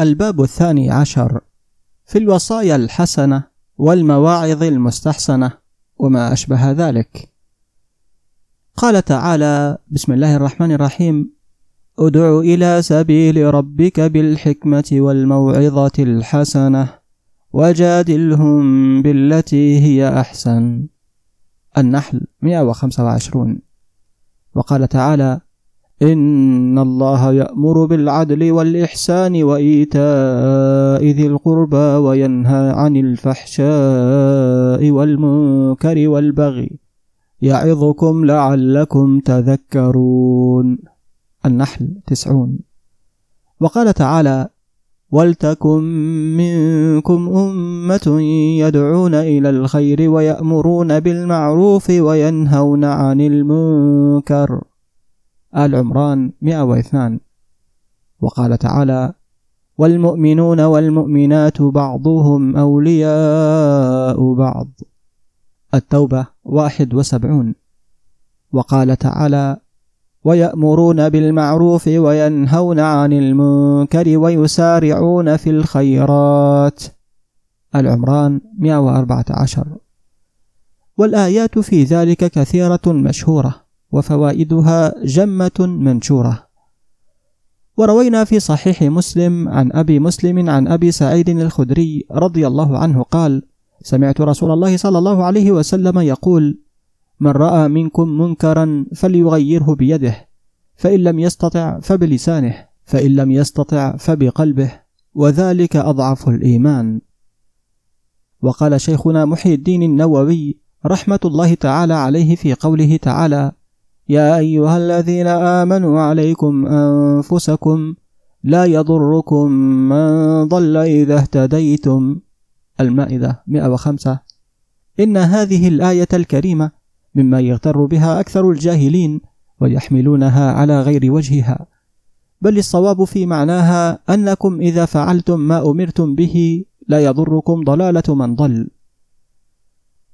الباب الثاني عشر. في الوصايا الحسنة والمواعظ المستحسنة وما أشبه ذلك. قال تعالى بسم الله الرحمن الرحيم. ادع إلى سبيل ربك بالحكمة والموعظة الحسنة وجادلهم بالتي هي أحسن. النحل 125 وقال تعالى إن الله يأمر بالعدل والإحسان وإيتاء ذي القربى وينهى عن الفحشاء والمنكر والبغي يعظكم لعلكم تذكرون. النحل تسعون. وقال تعالى ولتكن منكم أمة يدعون إلى الخير ويأمرون بالمعروف وينهون عن المنكر. آل عمران 102 وقال تعالى والمؤمنون والمؤمنات بعضهم أولياء بعض. التوبة 71 وقال تعالى ويأمرون بالمعروف وينهون عن المنكر ويسارعون في الخيرات. العمران 114 والآيات في ذلك كثيرة مشهورة. وفوائدها جمة منشورة. وروينا في صحيح مسلم عن أبي مسلم عن أبي سعيد الخدري رضي الله عنه قال سمعت رسول الله صلى الله عليه وسلم يقول من رأى منكم منكرا فليغيره بيده فإن لم يستطع فبلسانه فإن لم يستطع فبقلبه وذلك أضعف الإيمان. وقال شيخنا محي الدين النووي رحمة الله تعالى عليه في قوله تعالى يا أيها الذين آمنوا عليكم أنفسكم لا يضركم من ضل إذا اهتديتم. المائدة 105 إن هذه الآية الكريمة مما يغتر بها أكثر الجاهلين ويحملونها على غير وجهها. بل الصواب في معناها أنكم إذا فعلتم ما أمرتم به لا يضركم ضلالة من ضل.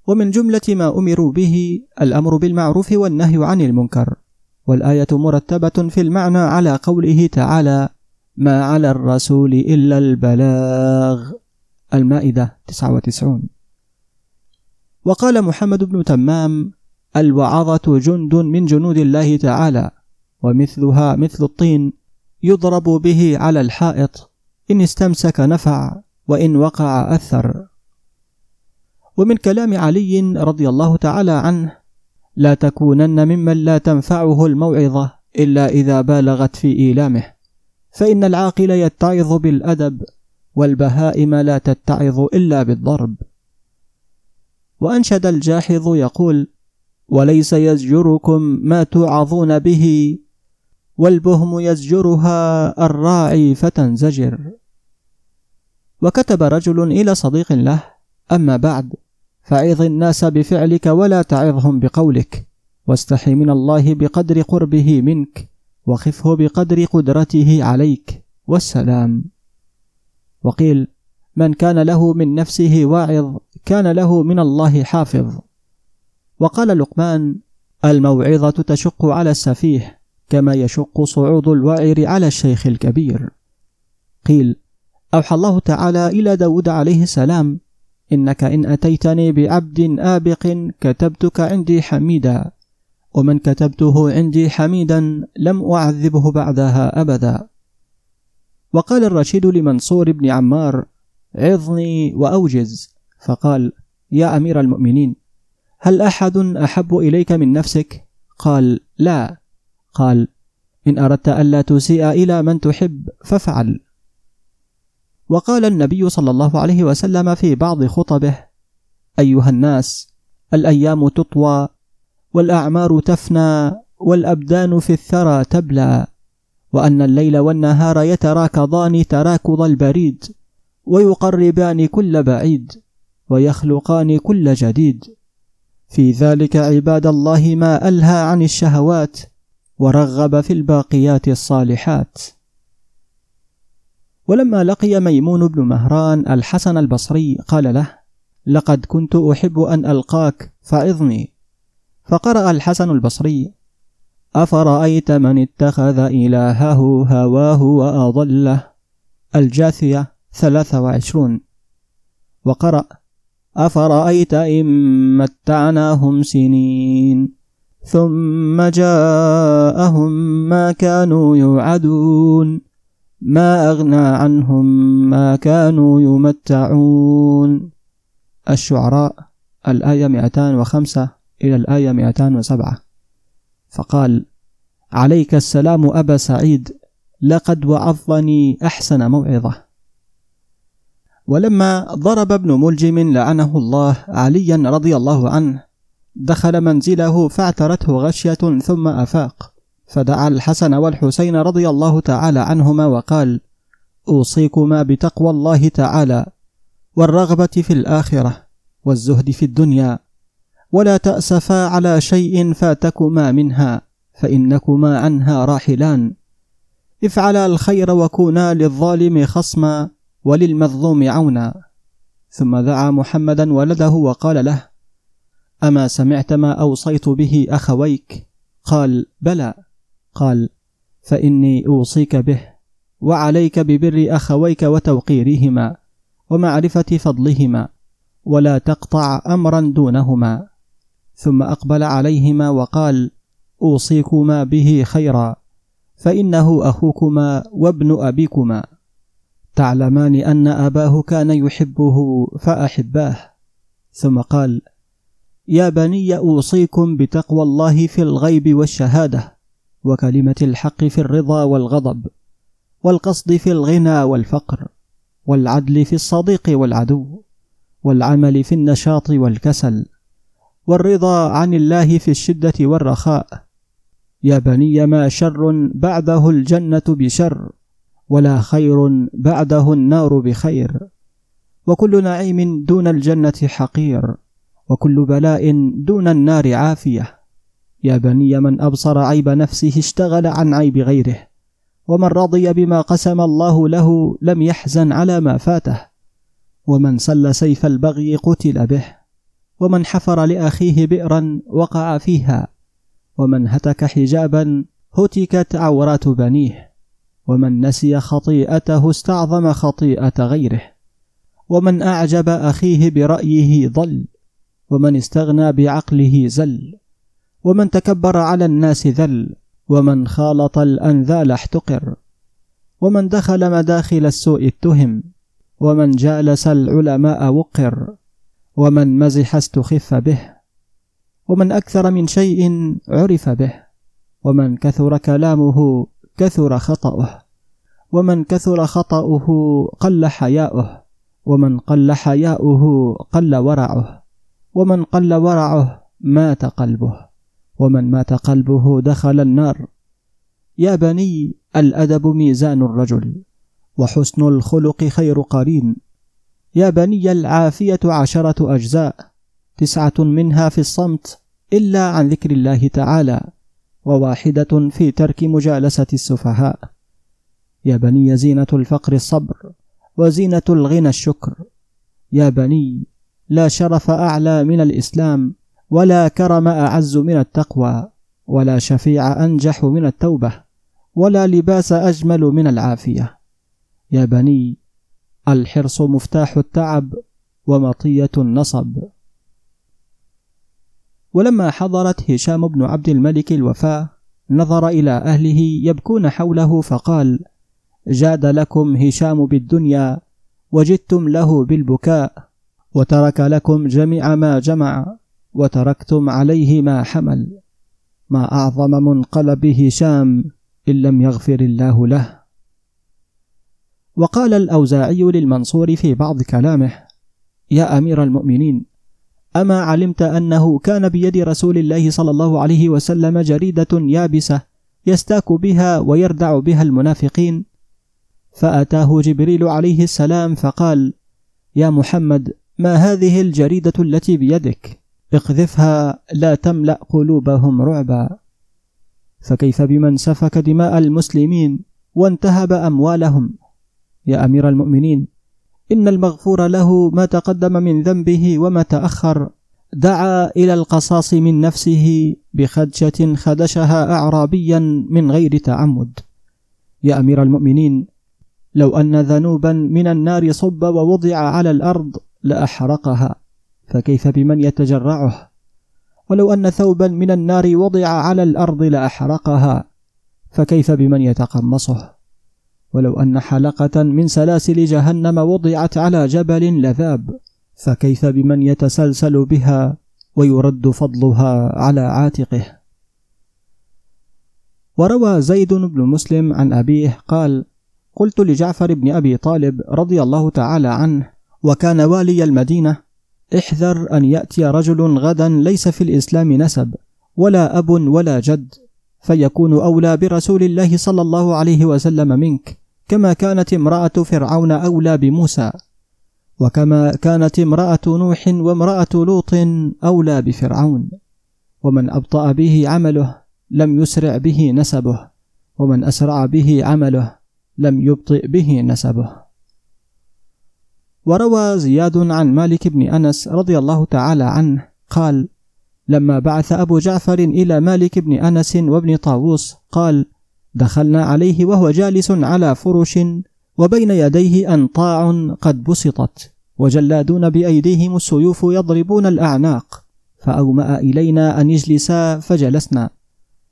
ومن جملة ما أمروا به الأمر بالمعروف والنهي عن المنكر. والآية مرتبة في المعنى على قوله تعالى ما على الرسول إلا البلاغ المائدة 99 وقال محمد بن تمام الوعظة جند من جنود الله تعالى ومثلها مثل الطين يضرب به على الحائط. إن استمسك نفع وإن وقع أثر ومن كلام علي رضي الله تعالى عنه لا تكونن ممن لا تنفعه الموعظة إلا إذا بالغت في إيلامه فإن العاقل يتعظ بالأدب والبهائم لا تتعظ إلا بالضرب. وأنشد الجاحظ يقول وليس يزجركم ما توعظون به والبهم يزجرها الراعي فتنزجر. وكتب رجل إلى صديق له أما بعد فعظ الناس بفعلك ولا تعظهم بقولك واستحي من الله بقدر قربه منك وخفه بقدر قدرته عليك والسلام. وقيل من كان له من نفسه واعظ كان له من الله حافظ. وقال لقمان الموعظة تشق على السفيه كما يشق صعود الوعر على الشيخ الكبير. قيل أوحى الله تعالى إلى داود عليه السلام إنك إن أتيتني بعبد آبق كتبتك عندي حميدا ومن كتبته عندي حميدا لم أعذبه بعدها أبدا. وقال الرشيد لمنصور بن عمار عظني وأوجز. فقال يا أمير المؤمنين هل أحد أحب إليك من نفسك؟ قال لا. قال إن أردت ألا تسيء إلى من تحب فافعل. وقال النبي صلى الله عليه وسلم في بعض خطبه أيها الناس الأيام تطوى والأعمار تفنى والأبدان في الثرى تبلى وأن الليل والنهار يتراكضان تراكض البريد ويقربان كل بعيد ويخلقان كل جديد. في ذلك عباد الله ما ألهى عن الشهوات ورغب في الباقيات الصالحات. ولما لقي ميمون بن مهران الحسن البصري قال له لقد كنت أحب أن ألقاك فعظني فقرأ الحسن البصري أفرأيت من اتخذ إلهه هواه وأضله؟ ثلاثة وعشرون. وقرأ أفرأيت إن متعناهم سنين ثم جاءهم ما كانوا يوعدون؟ ما أغنى عنهم ما كانوا يمتعون. الشعراء الآية 205 إلى الآية 207 فقال عليك السلام أبا سعيد لقد وعظني أحسن موعظة. ولما ضرب ابن ملجم لعنه الله عليا رضي الله عنه دخل منزله فاعترته غشية ثم أفاق. فدعا الحسن والحسين رضي الله تعالى عنهما وقال أوصيكما بتقوى الله تعالى والرغبة في الآخرة والزهد في الدنيا ولا تأسفا على شيء فاتكما منها فإنكما عنها راحلان. افعلا الخير وكونا للظالم خصما وللمظلوم عونا. ثم دعا محمدا ولده وقال له أما سمعت ما أوصيت به أخويك؟ قال بلى. قال فإني أوصيك به وعليك ببر أخويك وتوقيرهما ومعرفة فضلهما ولا تقطع أمرا دونهما. ثم أقبل عليهما وقال أوصيكما به خيرا فإنه أخوكما وابن أبيكما. تعلمان أن أباه كان يحبه فأحباه. ثم قال يا بني أوصيكم بتقوى الله في الغيب والشهادة. وكلمة الحق في الرضا والغضب والقصد في الغنى والفقر والعدل في الصديق والعدو والعمل في النشاط والكسل والرضا عن الله في الشدة والرخاء. يا بني ما شر بعده الجنة بشر ولا خير بعده النار بخير. وكل نعيم دون الجنة حقير وكل بلاء دون النار عافية. يا بني من أبصر عيب نفسه اشتغل عن عيب غيره ومن رضي بما قسم الله له لم يحزن على ما فاته ومن سل سيف البغي قتل به ومن حفر لأخيه بئرا وقع فيها ومن هتك حجابا هتكت عورات بنيه ومن نسي خطيئته استعظم خطيئة غيره ومن أعجب أخيه برأيه ضل ومن استغنى بعقله زل. ومن تكبر على الناس ذل ومن خالط الأنذال احتقر ومن دخل مداخل السوء اتهم ومن جالس العلماء وقر ومن مزح استخف به ومن أكثر من شيء عرف به ومن كثر كلامه كثر خطأه ومن كثر خطأه قل حياؤه ومن قل حياؤه قل ورعه ومن قل ورعه مات قلبه. ومن مات قلبه دخل النار. يا بني الأدب ميزان الرجل وحسن الخلق خير قرين. يا بني العافية عشرة أجزاء تسعة منها في الصمت إلا عن ذكر الله تعالى وواحدة في ترك مجالسة السفهاء. يا بني زينة الفقر الصبر وزينة الغنى الشكر. يا بني لا شرف أعلى من الإسلام ولا كرم أعز من التقوى ولا شفيع أنجح من التوبة ولا لباس أجمل من العافية. يا بني الحرص مفتاح التعب ومطية النصب. ولما حضرت هشام بن عبد الملك الوفاه نظر إلى أهله يبكون حوله فقال جاد لكم هشام بالدنيا وجدتم له بالبكاء وترك لكم جميع ما جمع. وتركتم عليه ما حمل ما أعظم منقلب هشام إن لم يغفر الله له. وقال الأوزاعي للمنصور في بعض كلامه يا أمير المؤمنين أما علمت أنه كان بيد رسول الله صلى الله عليه وسلم جريدة يابسة يستاك بها ويردع بها المنافقين؟ فأتاه جبريل عليه السلام فقال يا محمد ما هذه الجريدة التي بيدك؟ اقذفها لا تملأ قلوبهم رعبا. فكيف بمن سفك دماء المسلمين وانتهب أموالهم؟ يا أمير المؤمنين إن المغفور له ما تقدم من ذنبه وما تأخر. دعا إلى القصاص من نفسه بخدشة خدشها اعرابيا من غير تعمد. يا أمير المؤمنين لو أن ذنوبا من النار صب ووضع على الأرض لأحرقها. فكيف بمن يتجرعه؟ ولو أن ثوبا من النار وضع على الأرض لأحرقها فكيف بمن يتقمصه؟ ولو أن حلقة من سلاسل جهنم وضعت على جبل لذاب فكيف بمن يتسلسل بها ويرد فضلها على عاتقه؟ وروى زيد بن مسلم عن أبيه قال قلت لجعفر بن أبي طالب رضي الله تعالى عنه وكان والي المدينة احذر أن يأتي رجل غدا ليس في الإسلام نسب ولا أب ولا جد فيكون أولى برسول الله صلى الله عليه وسلم منك كما كانت امرأة فرعون أولى بموسى وكما كانت امرأة نوح وامرأة لوط أولى بفرعون. ومن أبطأ به عمله لم يسرع به نسبه ومن أسرع به عمله لم يبطئ به نسبه. وروى زياد عن مالك بن أنس رضي الله تعالى عنه قال لما بعث أبو جعفر إلى مالك بن أنس وابن طاووس قال دخلنا عليه وهو جالس على فرش وبين يديه أنطاع قد بسطت وجلادون بأيديهم السيوف يضربون الأعناق فأومأ إلينا أن يجلسا فجلسنا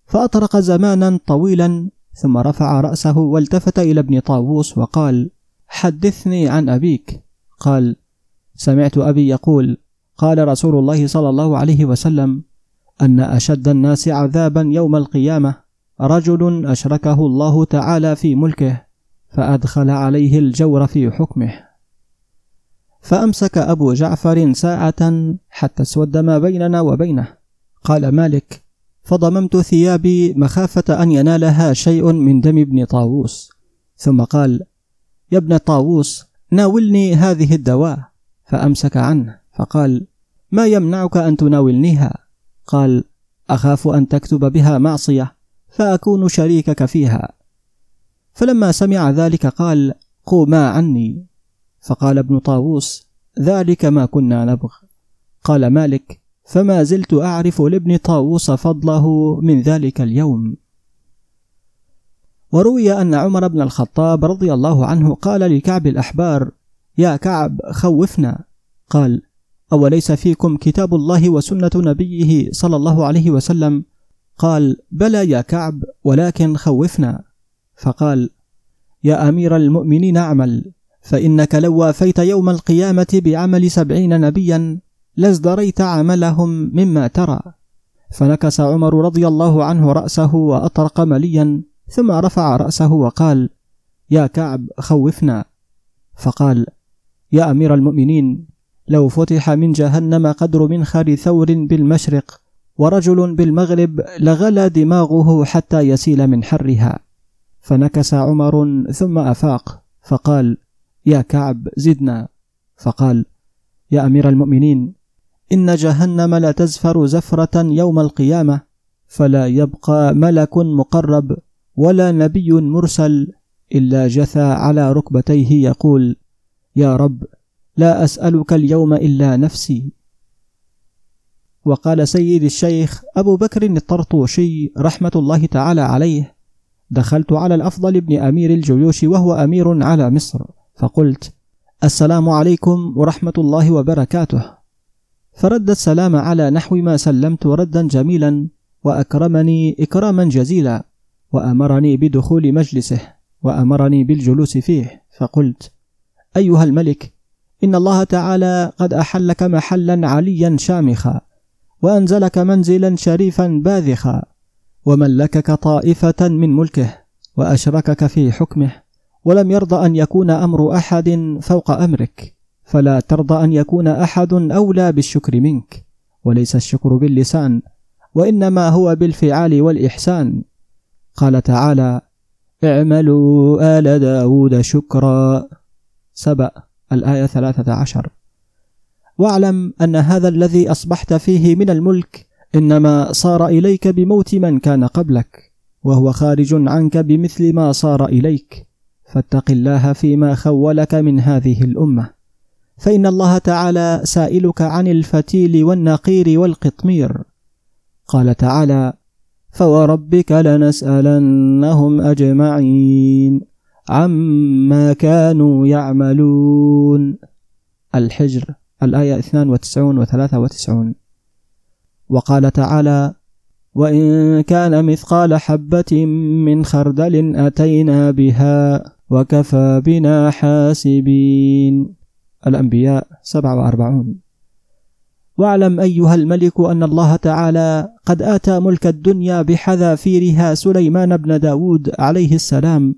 فأطرق زمانا طويلا ثم رفع رأسه والتفت إلى ابن طاووس وقال حدثني عن أبيك. قال سمعت أبي يقول قال رسول الله صلى الله عليه وسلم أن أشد الناس عذابا يوم القيامة رجل أشركه الله تعالى في ملكه فأدخل عليه الجور في حكمه. فأمسك أبو جعفر ساعة حتى اسود ما بيننا وبينه. قال مالك فضممت ثيابي مخافة أن ينالها شيء من دم ابن طاووس. ثم قال يا ابن طاووس ناولني هذه الدواء. فأمسك عنه فقال ما يمنعك أن تناولنيها؟ قال أخاف أن تكتب بها معصية فأكون شريكك فيها. فلما سمع ذلك قال قوما عني. فقال ابن طاووس ذلك ما كنا نبغ. قال مالك فما زلت أعرف لابن طاووس فضله من ذلك اليوم. وروي أن عمر بن الخطاب رضي الله عنه قال لكعب الأحبار يا كعب خوفنا. قال أوليس فيكم كتاب الله وسنة نبيه صلى الله عليه وسلم؟ قال بلى يا كعب ولكن خوفنا. فقال يا أمير المؤمنين اعمل فإنك لو وافيت يوم القيامة بعمل سبعين نبيا لازدريت عملهم مما ترى. فنكس عمر رضي الله عنه رأسه وأطرق مليا ثم رفع رأسه وقال يا كعب خوفنا. فقال يا أمير المؤمنين لو فتح من جهنم قدر منخر ثور بالمشرق ورجل بالمغرب لغلى دماغه حتى يسيل من حرها. فنكس عمر ثم أفاق فقال يا كعب زدنا. فقال يا أمير المؤمنين إن جهنم لتزفر زفرة يوم القيامة فلا يبقى ملك مقرب ولا نبي مرسل إلا جثى على ركبتيه يقول يا رب لا أسألك اليوم إلا نفسي. وقال سيد الشيخ أبو بكر الطرطوشي رحمة الله تعالى عليه دخلت على الأفضل بن أمير الجيوش وهو أمير على مصر فقلت السلام عليكم ورحمة الله وبركاته. فرد السلام على نحو ما سلمت ردا جميلا وأكرمني إكراما جزيلا. وأمرني بدخول مجلسه وأمرني بالجلوس فيه. فقلت أيها الملك إن الله تعالى قد أحلك محلا عليا شامخا وأنزلك منزلا شريفا باذخا وملكك طائفة من ملكه وأشركك في حكمه ولم يرض أن يكون أمر أحد فوق أمرك فلا ترضى أن يكون أحد أولى بالشكر منك وليس الشكر باللسان وإنما هو بالفعال والإحسان. قال تعالى اعملوا آل داود شكرا. سبأ الآية ثلاثة عشر. واعلم أن هذا الذي أصبحت فيه من الملك إنما صار إليك بموت من كان قبلك وهو خارج عنك بمثل ما صار إليك. فاتق الله فيما خولك من هذه الأمة. فإن الله تعالى سائلك عن الفتيل والنقير والقطمير. قال تعالى فوربك لنسألنهم أجمعين عما كانوا يعملون الحجر الآية 92 و 93 وقال تعالى وإن كان مثقال حبة من خردل أتينا بها وكفى بنا حاسبين. الأنبياء 47 واعلم أيها الملك أن الله تعالى قد آتى ملك الدنيا بحذافيرها سليمان بن داود عليه السلام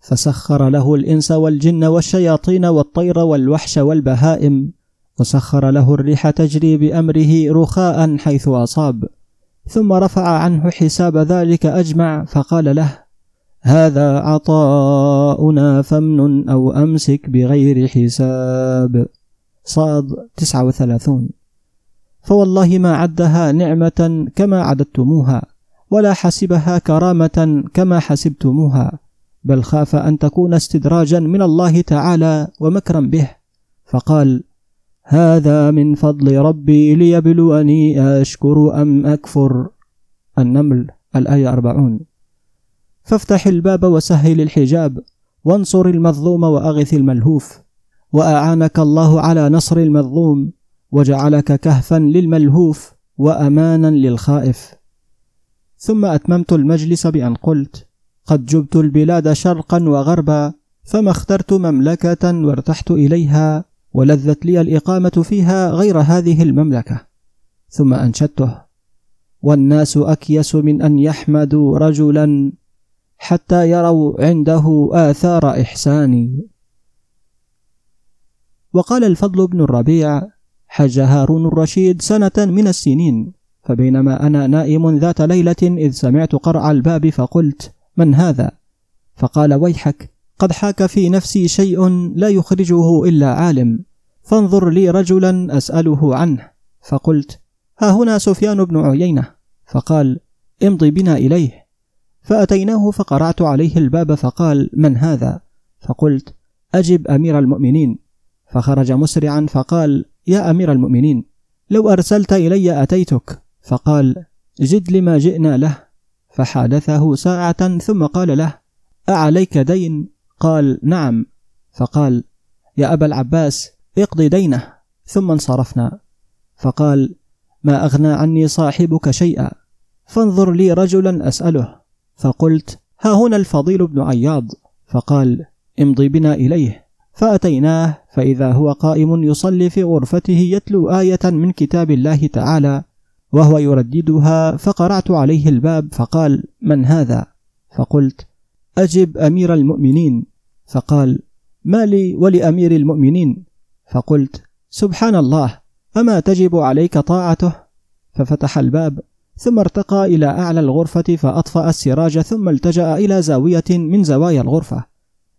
فسخر له الإنس والجن والشياطين والطير والوحش والبهائم وسخر له الريح تجري بأمره رخاء حيث أصاب ثم رفع عنه حساب ذلك أجمع فقال له هذا عطاؤنا فمن أو أمسك بغير حساب صاد 39 فوالله ما عدها نعمة كما عددتموها ولا حسبها كرامة كما حسبتموها بل خاف أن تكون استدراجا من الله تعالى ومكرا به. فقال هذا من فضل ربي ليبلوني أشكر أم أكفر. النمل الآية أربعون. فافتح الباب وسهل الحجاب وانصر المظلوم وأغث الملهوف وأعانك الله على نصر المظلوم. وجعلك كهفا للملهوف وأمانا للخائف. ثم أتممت المجلس بأن قلت قد جبت البلاد شرقا وغربا فما اخترت مملكة وارتحت إليها ولذت لي الإقامة فيها غير هذه المملكة. ثم أنشدته والناس أكيس من أن يحمدوا رجلا حتى يروا عنده آثار إحساني. وقال الفضل بن الربيع حج هارون الرشيد سنة من السنين فبينما أنا نائم ذات ليلة إذ سمعت قرع الباب فقلت من هذا؟ فقال ويحك قد حاك في نفسي شيء لا يخرجه إلا عالم فانظر لي رجلا أسأله عنه. فقلت ها هنا سفيان بن عيينة. فقال امضي بنا إليه. فأتيناه فقرعت عليه الباب فقال من هذا؟ فقلت أجب أمير المؤمنين. فخرج مسرعا فقال يا أمير المؤمنين لو أرسلت إلي أتيتك؟ فقال جد لما جئنا له. فحادثه ساعة ثم قال له أعليك دين؟ قال نعم. فقال يا أبا العباس اقضي دينه. ثم انصرفنا. فقال ما أغنى عني صاحبك شيئا فانظر لي رجلا أسأله. فقلت ها هنا الفضيل بن عياض. فقال امضي بنا إليه. فأتيناه فإذا هو قائم يصلي في غرفته يتلو آية من كتاب الله تعالى وهو يرددها فقرعت عليه الباب فقال من هذا؟ فقلت أجب أمير المؤمنين. فقال ما لي ولأمير المؤمنين. فقلت سبحان الله أما تجب عليك طاعته؟ ففتح الباب ثم ارتقى إلى أعلى الغرفة فأطفأ السراج ثم التجأ إلى زاوية من زوايا الغرفة.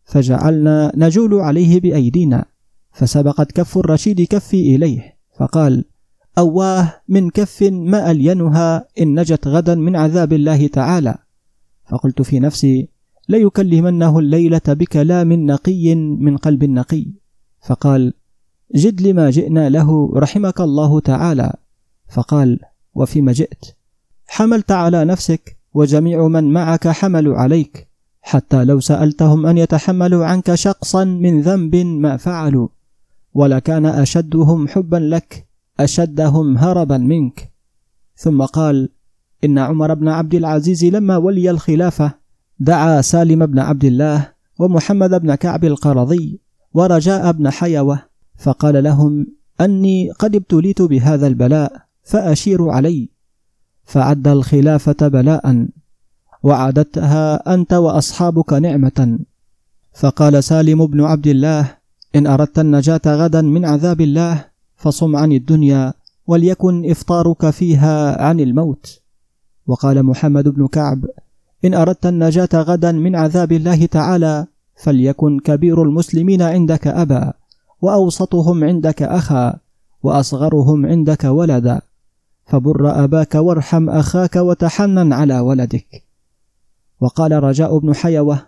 فجعلنا نجول عليه بأيدينا فسبقت كف الرشيد كفي إليه فقال أواه من كف ما ألينها إن نجت غدا من عذاب الله تعالى. فقلت في نفسي ليكلمنه الليلة بكلام نقي من قلب نقي. فقال جد لما جئنا له رحمك الله تعالى. فقال وفيما جئت؟ حملت على نفسك وجميع من معك حملوا عليك. حتى لو سألتهم أن يتحملوا عنك شقصا من ذنب ما فعلوا ولكان أشدهم حبا لك أشدهم هربا منك. ثم قال إن عمر بن عبد العزيز لما ولي الخلافة دعا سالم بن عبد الله ومحمد بن كعب القرظي ورجاء بن حيوة فقال لهم أني قد ابتليت بهذا البلاء فأشيروا علي. فعد الخلافة بلاء. وعددتها أنت وأصحابك نعمة. فقال سالم بن عبد الله إن أردت النجاة غدا من عذاب الله فصم عن الدنيا وليكن إفطارك فيها عن الموت. وقال محمد بن كعب إن أردت النجاة غدا من عذاب الله تعالى فليكن كبير المسلمين عندك أبا وأوسطهم عندك أخا وأصغرهم عندك ولدا. فبر أباك وارحم أخاك وتحنن على ولدك. وقال رجاء بن حيوة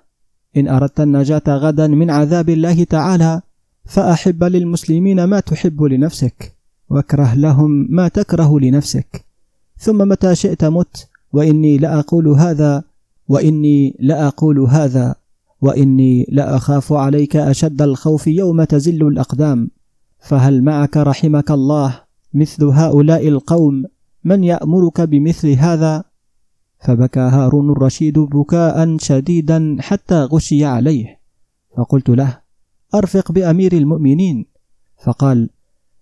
إن أردت النجاة غدا من عذاب الله تعالى فأحب للمسلمين ما تحب لنفسك واكره لهم ما تكره لنفسك. ثم متى شئت مت وإني لأقول هذا وإني لأقول هذا وإني لأخاف عليك أشد الخوف يوم تزل الأقدام. فهل معك رحمك الله مثل هؤلاء القوم من يأمرك بمثل هذا فبكى هارون الرشيد بكاء شديدا حتى غشي عليه. فقلت له أرفق بأمير المؤمنين. فقال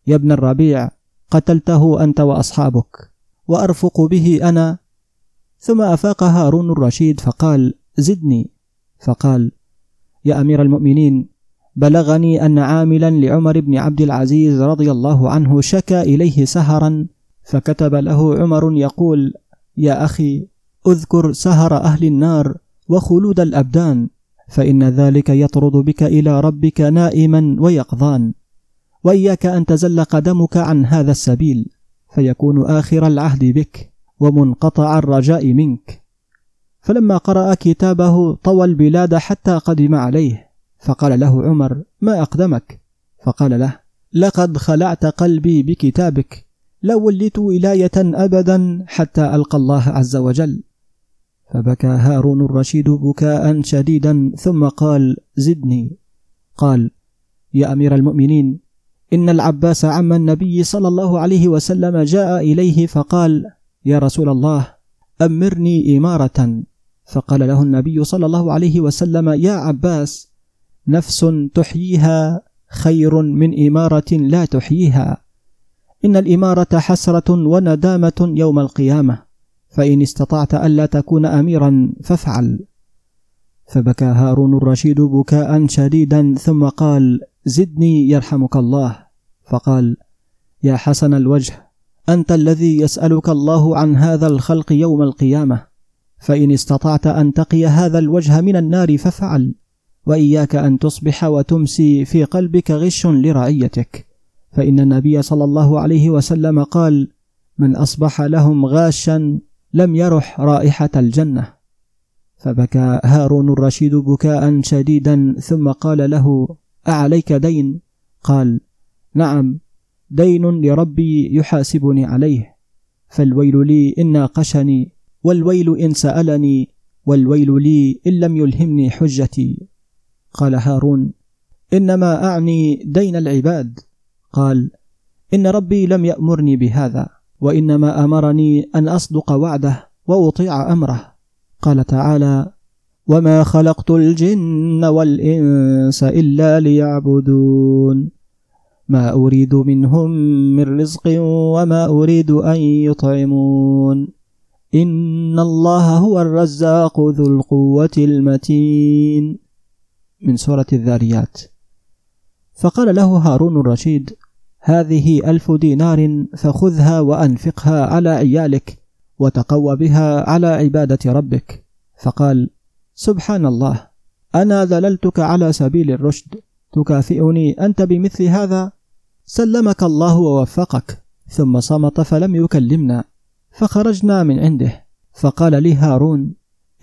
يا ابن الربيع قتلته أنت وأصحابك وأرفق به أنا. ثم أفاق هارون الرشيد فقال زدني. فقال يا أمير المؤمنين بلغني أن عاملا لعمر بن عبد العزيز رضي الله عنه شكا إليه سهرا فكتب له عمر يقول يا أخي اذكر سهر أهل النار وخلود الأبدان فإن ذلك يطرد بك إلى ربك نائما ويقظان. وإياك أن تزل قدمك عن هذا السبيل فيكون آخر العهد بك ومنقطع الرجاء منك. فلما قرأ كتابه طوى البلاد حتى قدم عليه فقال له عمر ما أقدمك؟ فقال له لقد خلعت قلبي بكتابك لا وليت ولاية ابدا حتى ألقى الله عز وجل. فبكى هارون الرشيد بكاء شديدا ثم قال زدني. قال يا أمير المؤمنين إن العباس عم النبي صلى الله عليه وسلم جاء إليه فقال يا رسول الله أمرني إمارة. فقال له النبي صلى الله عليه وسلم يا عباس نفس تحييها خير من إمارة لا تحييها. إن الإمارة حسرة وندامة يوم القيامة. فإن استطعت ألا تكون أميرا فافعل. فبكى هارون الرشيد بكاء شديدا ثم قال زدني يرحمك الله. فقال يا حسن الوجه أنت الذي يسألك الله عن هذا الخلق يوم القيامة. فإن استطعت أن تقي هذا الوجه من النار ففعل وإياك أن تصبح وتمسي في قلبك غش لرعيتك. فإن النبي صلى الله عليه وسلم قال من أصبح لهم غاشا لم يرح رائحة الجنة. فبكى هارون الرشيد بكاء شديدا ثم قال له أعليك دين؟ قال نعم دين لربي يحاسبني عليه. فالويل لي إن ناقشني والويل إن سألني والويل لي إن لم يلهمني حجتي. قال هارون إنما أعني دين العباد. قال إن ربي لم يأمرني بهذا. وإنما أمرني أن أصدق وعده وأطيع أمره. قال تعالى وما خلقت الجن والإنس إلا ليعبدون. ما أريد منهم من رزق وما أريد أن يطعمون. إن الله هو الرزاق ذو القوة المتين. من سورة الذاريات. فقال له هارون الرشيد هذه ألف دينار فخذها وأنفقها على عيالك وتقوى بها على عبادة ربك. فقال سبحان الله أنا ذللتك على سبيل الرشد. تكافئني أنت بمثل هذا؟ سلمك الله ووفقك ثم صمت فلم يكلمنا فخرجنا من عنده. فقال لي هارون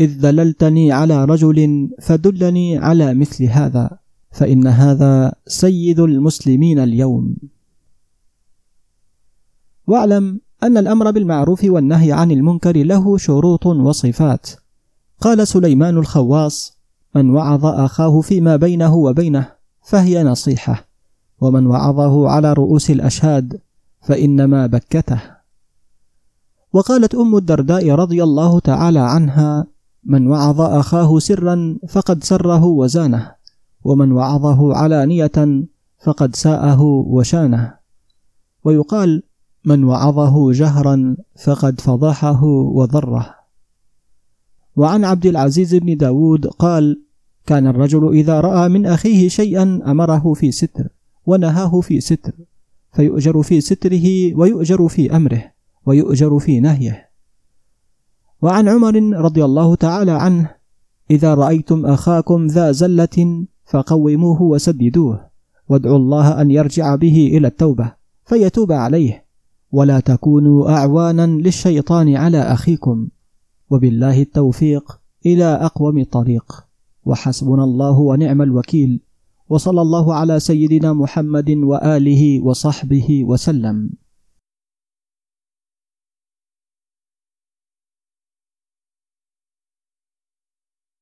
إذ دللتني على رجل فدلني على مثل هذا فإن هذا سيد المسلمين اليوم. واعلم أن الأمر بالمعروف والنهي عن المنكر له شروط وصفات. قال سليمان الخواص من وعظ أخاه فيما بينه وبينه فهي نصيحة ومن وعظه على رؤوس الأشهاد فإنما بكته. وقالت أم الدرداء رضي الله تعالى عنها من وعظ أخاه سرا فقد سره وزانه ومن وعظه علانية فقد ساءه وشانه. ويقال من وعظه جهرا فقد فضحه وضره. وعن عبد العزيز بن داود قال كان الرجل إذا رأى من أخيه شيئا أمره في ستر ونهاه في ستر فيؤجر في ستره ويؤجر في أمره ويؤجر في نهيه. وعن عمر رضي الله تعالى عنه إذا رأيتم أخاكم ذا زلة فقوموه وسددوه وادعوا الله أن يرجع به إلى التوبة فيتوب عليه. ولا تكونوا أعوانا للشيطان على أخيكم. وبالله التوفيق إلى أقوم طريق وحسبنا الله ونعم الوكيل. وصلى الله على سيدنا محمد وآله وصحبه وسلم.